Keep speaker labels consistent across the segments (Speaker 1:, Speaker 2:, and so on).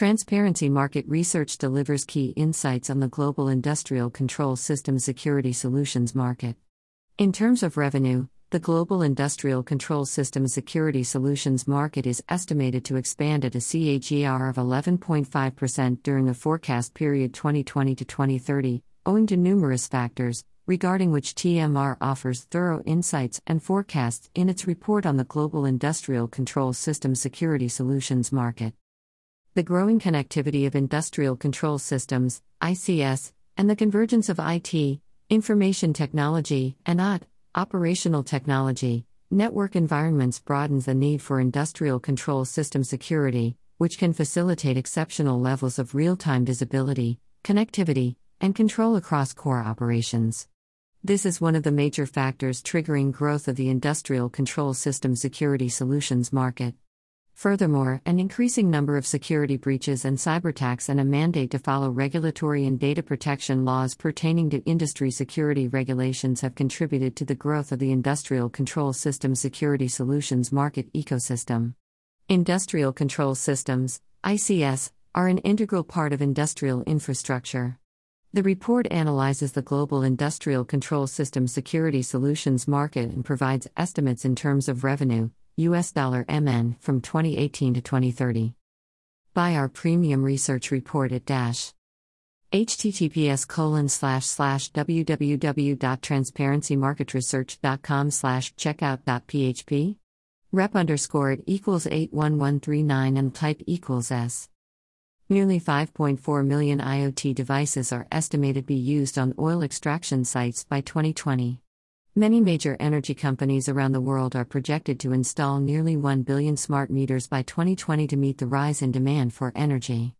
Speaker 1: Transparency Market Research delivers key insights on the global industrial control system security solutions market. In terms of revenue, the global industrial control system security solutions market is estimated to expand at a CAGR of 11.5% during the forecast period 2020 to 2030, owing to numerous factors, regarding which TMR offers thorough insights and forecasts in its report on the global industrial control system security solutions market. The growing connectivity of industrial control systems, ICS, and the convergence of IT, information technology, and OT, operational technology, network environments broadens the need for industrial control system security, which can facilitate exceptional levels of real time visibility, connectivity, and control across core operations. This is one of the major factors triggering growth of the industrial control system security solutions market. Furthermore, an increasing number of security breaches and cyberattacks and a mandate to follow regulatory and data protection laws pertaining to industry security regulations have contributed to the growth of the industrial control system security solutions market ecosystem. Industrial control systems, ICS, are an integral part of industrial infrastructure. The report analyzes the global industrial control system security solutions market and provides estimates in terms of revenue, US dollar MN from 2018 to 2030. Buy our premium research report at dash https colon slash slash www.transparencymarketresearch.com slash checkout.php rep underscore it equals 81139 and type equals s Nearly 5.4 million IoT devices are estimated to be used on oil extraction sites by 2020. Many major energy companies around the world are projected to install nearly 1 billion smart meters by 2020 to meet the rise in demand for energy.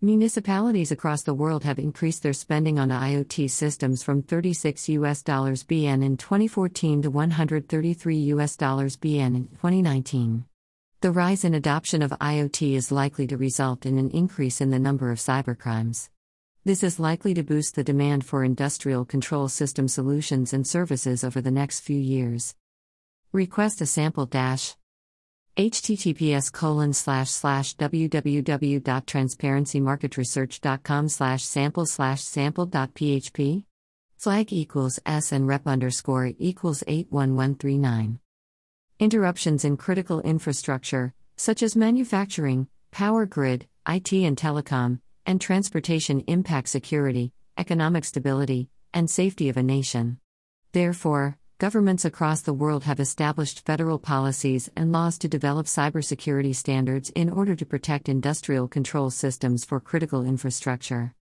Speaker 1: Municipalities across the world have increased their spending on IoT systems from 36 US dollars BN in 2014 to 133 US dollars BN in 2019. The rise in adoption of IoT is likely to result in an increase in the number of cybercrimes. This is likely to boost the demand for industrial control system solutions and services over the next few years. Request a sample dash https colon slash slash www.transparencymarketresearch.com slash sample slash sample.php flag equals s and rep underscore equals 81139 interruptions in critical infrastructure such as manufacturing power grid it and telecom and transportation impact security, economic stability, and safety of a nation. Therefore, governments across the world have established federal policies and laws to develop cybersecurity standards in order to protect industrial control systems for critical infrastructure.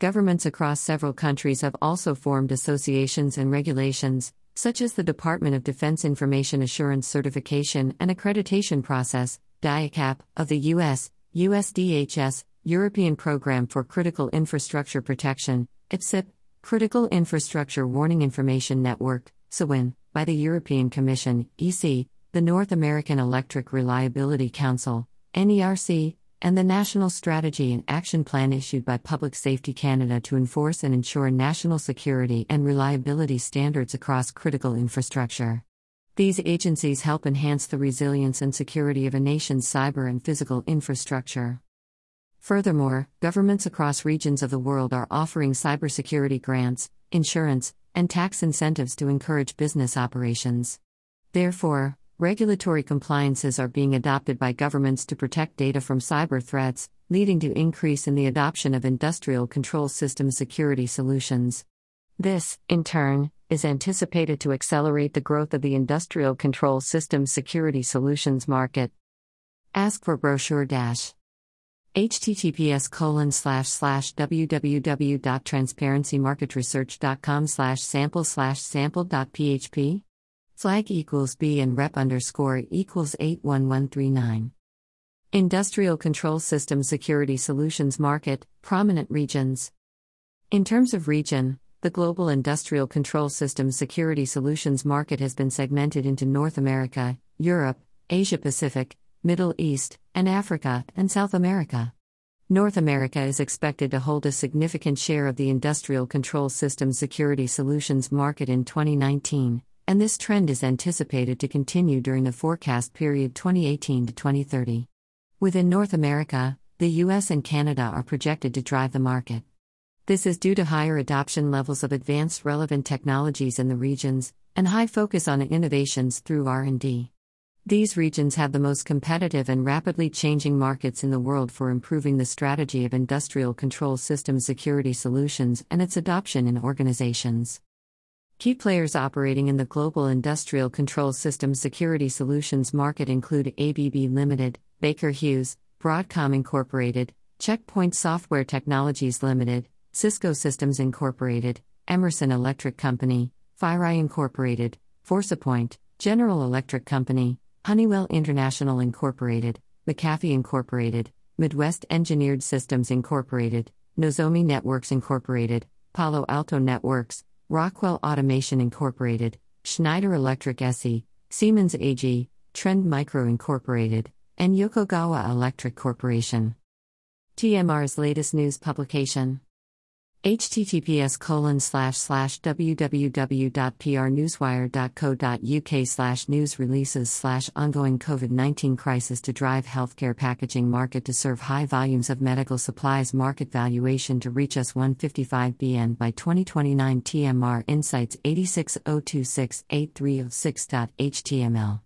Speaker 1: Governments across several countries have also formed associations and regulations, such as the Department of Defense Information Assurance Certification and Accreditation Process, DIACAP, of the U.S., USDHS, European Programme for Critical Infrastructure Protection, IPCIP, Critical Infrastructure Warning Information Network, CIWIN, by the European Commission, EC, the North American Electric Reliability Council, NERC, and the National Strategy and Action Plan issued by Public Safety Canada to enforce and ensure national security and reliability standards across critical infrastructure. These agencies help enhance the resilience and security of a nation's cyber and physical infrastructure. Furthermore, governments across regions of the world are offering cybersecurity grants, insurance, and tax incentives to encourage business operations. Therefore, regulatory compliances are being adopted by governments to protect data from cyber threats, leading to increase in the adoption of industrial control system security solutions. This, in turn, is anticipated to accelerate the growth of the industrial control system security solutions market. Ask for brochure dash https colon slash slash www.transparencymarketresearch.com slash sample slash sample.php flag equals b and rep underscore equals 81139 industrial control system security solutions market prominent regions. In terms of region the global industrial control system security solutions market has been segmented into north america europe asia pacific Middle East, and Africa, and South America. North America is expected to hold a significant share of the industrial control system security solutions market in 2019, and this trend is anticipated to continue during the forecast period 2018 to 2030. Within North America, the US and Canada are projected to drive the market. This is due to higher adoption levels of advanced relevant technologies in the regions and high focus on innovations through R&D. These regions have the most competitive and rapidly changing markets in the world for improving the strategy of industrial control system security solutions and its adoption in organizations. Key players operating in the global industrial control system security solutions market include ABB Limited, Baker Hughes, Broadcom Incorporated, Checkpoint Software Technologies Limited, Cisco Systems Incorporated, Emerson Electric Company, FireEye Incorporated, ForcePoint, General Electric Company, Honeywell International Incorporated, McAfee Incorporated, Midwest Engineered Systems Incorporated, Nozomi Networks Incorporated, Palo Alto Networks, Rockwell Automation Incorporated, Schneider Electric SE, Siemens AG, Trend Micro Incorporated, and Yokogawa Electric Corporation. TMR's latest news publication https colon slash slash www.prnewswire.co.uk slash news releases slash ongoing COVID-19 crisis to drive healthcare packaging market to serve high volumes of medical supplies market valuation to reach us 155 BN by 2029 TMR Insights 86026 8306.html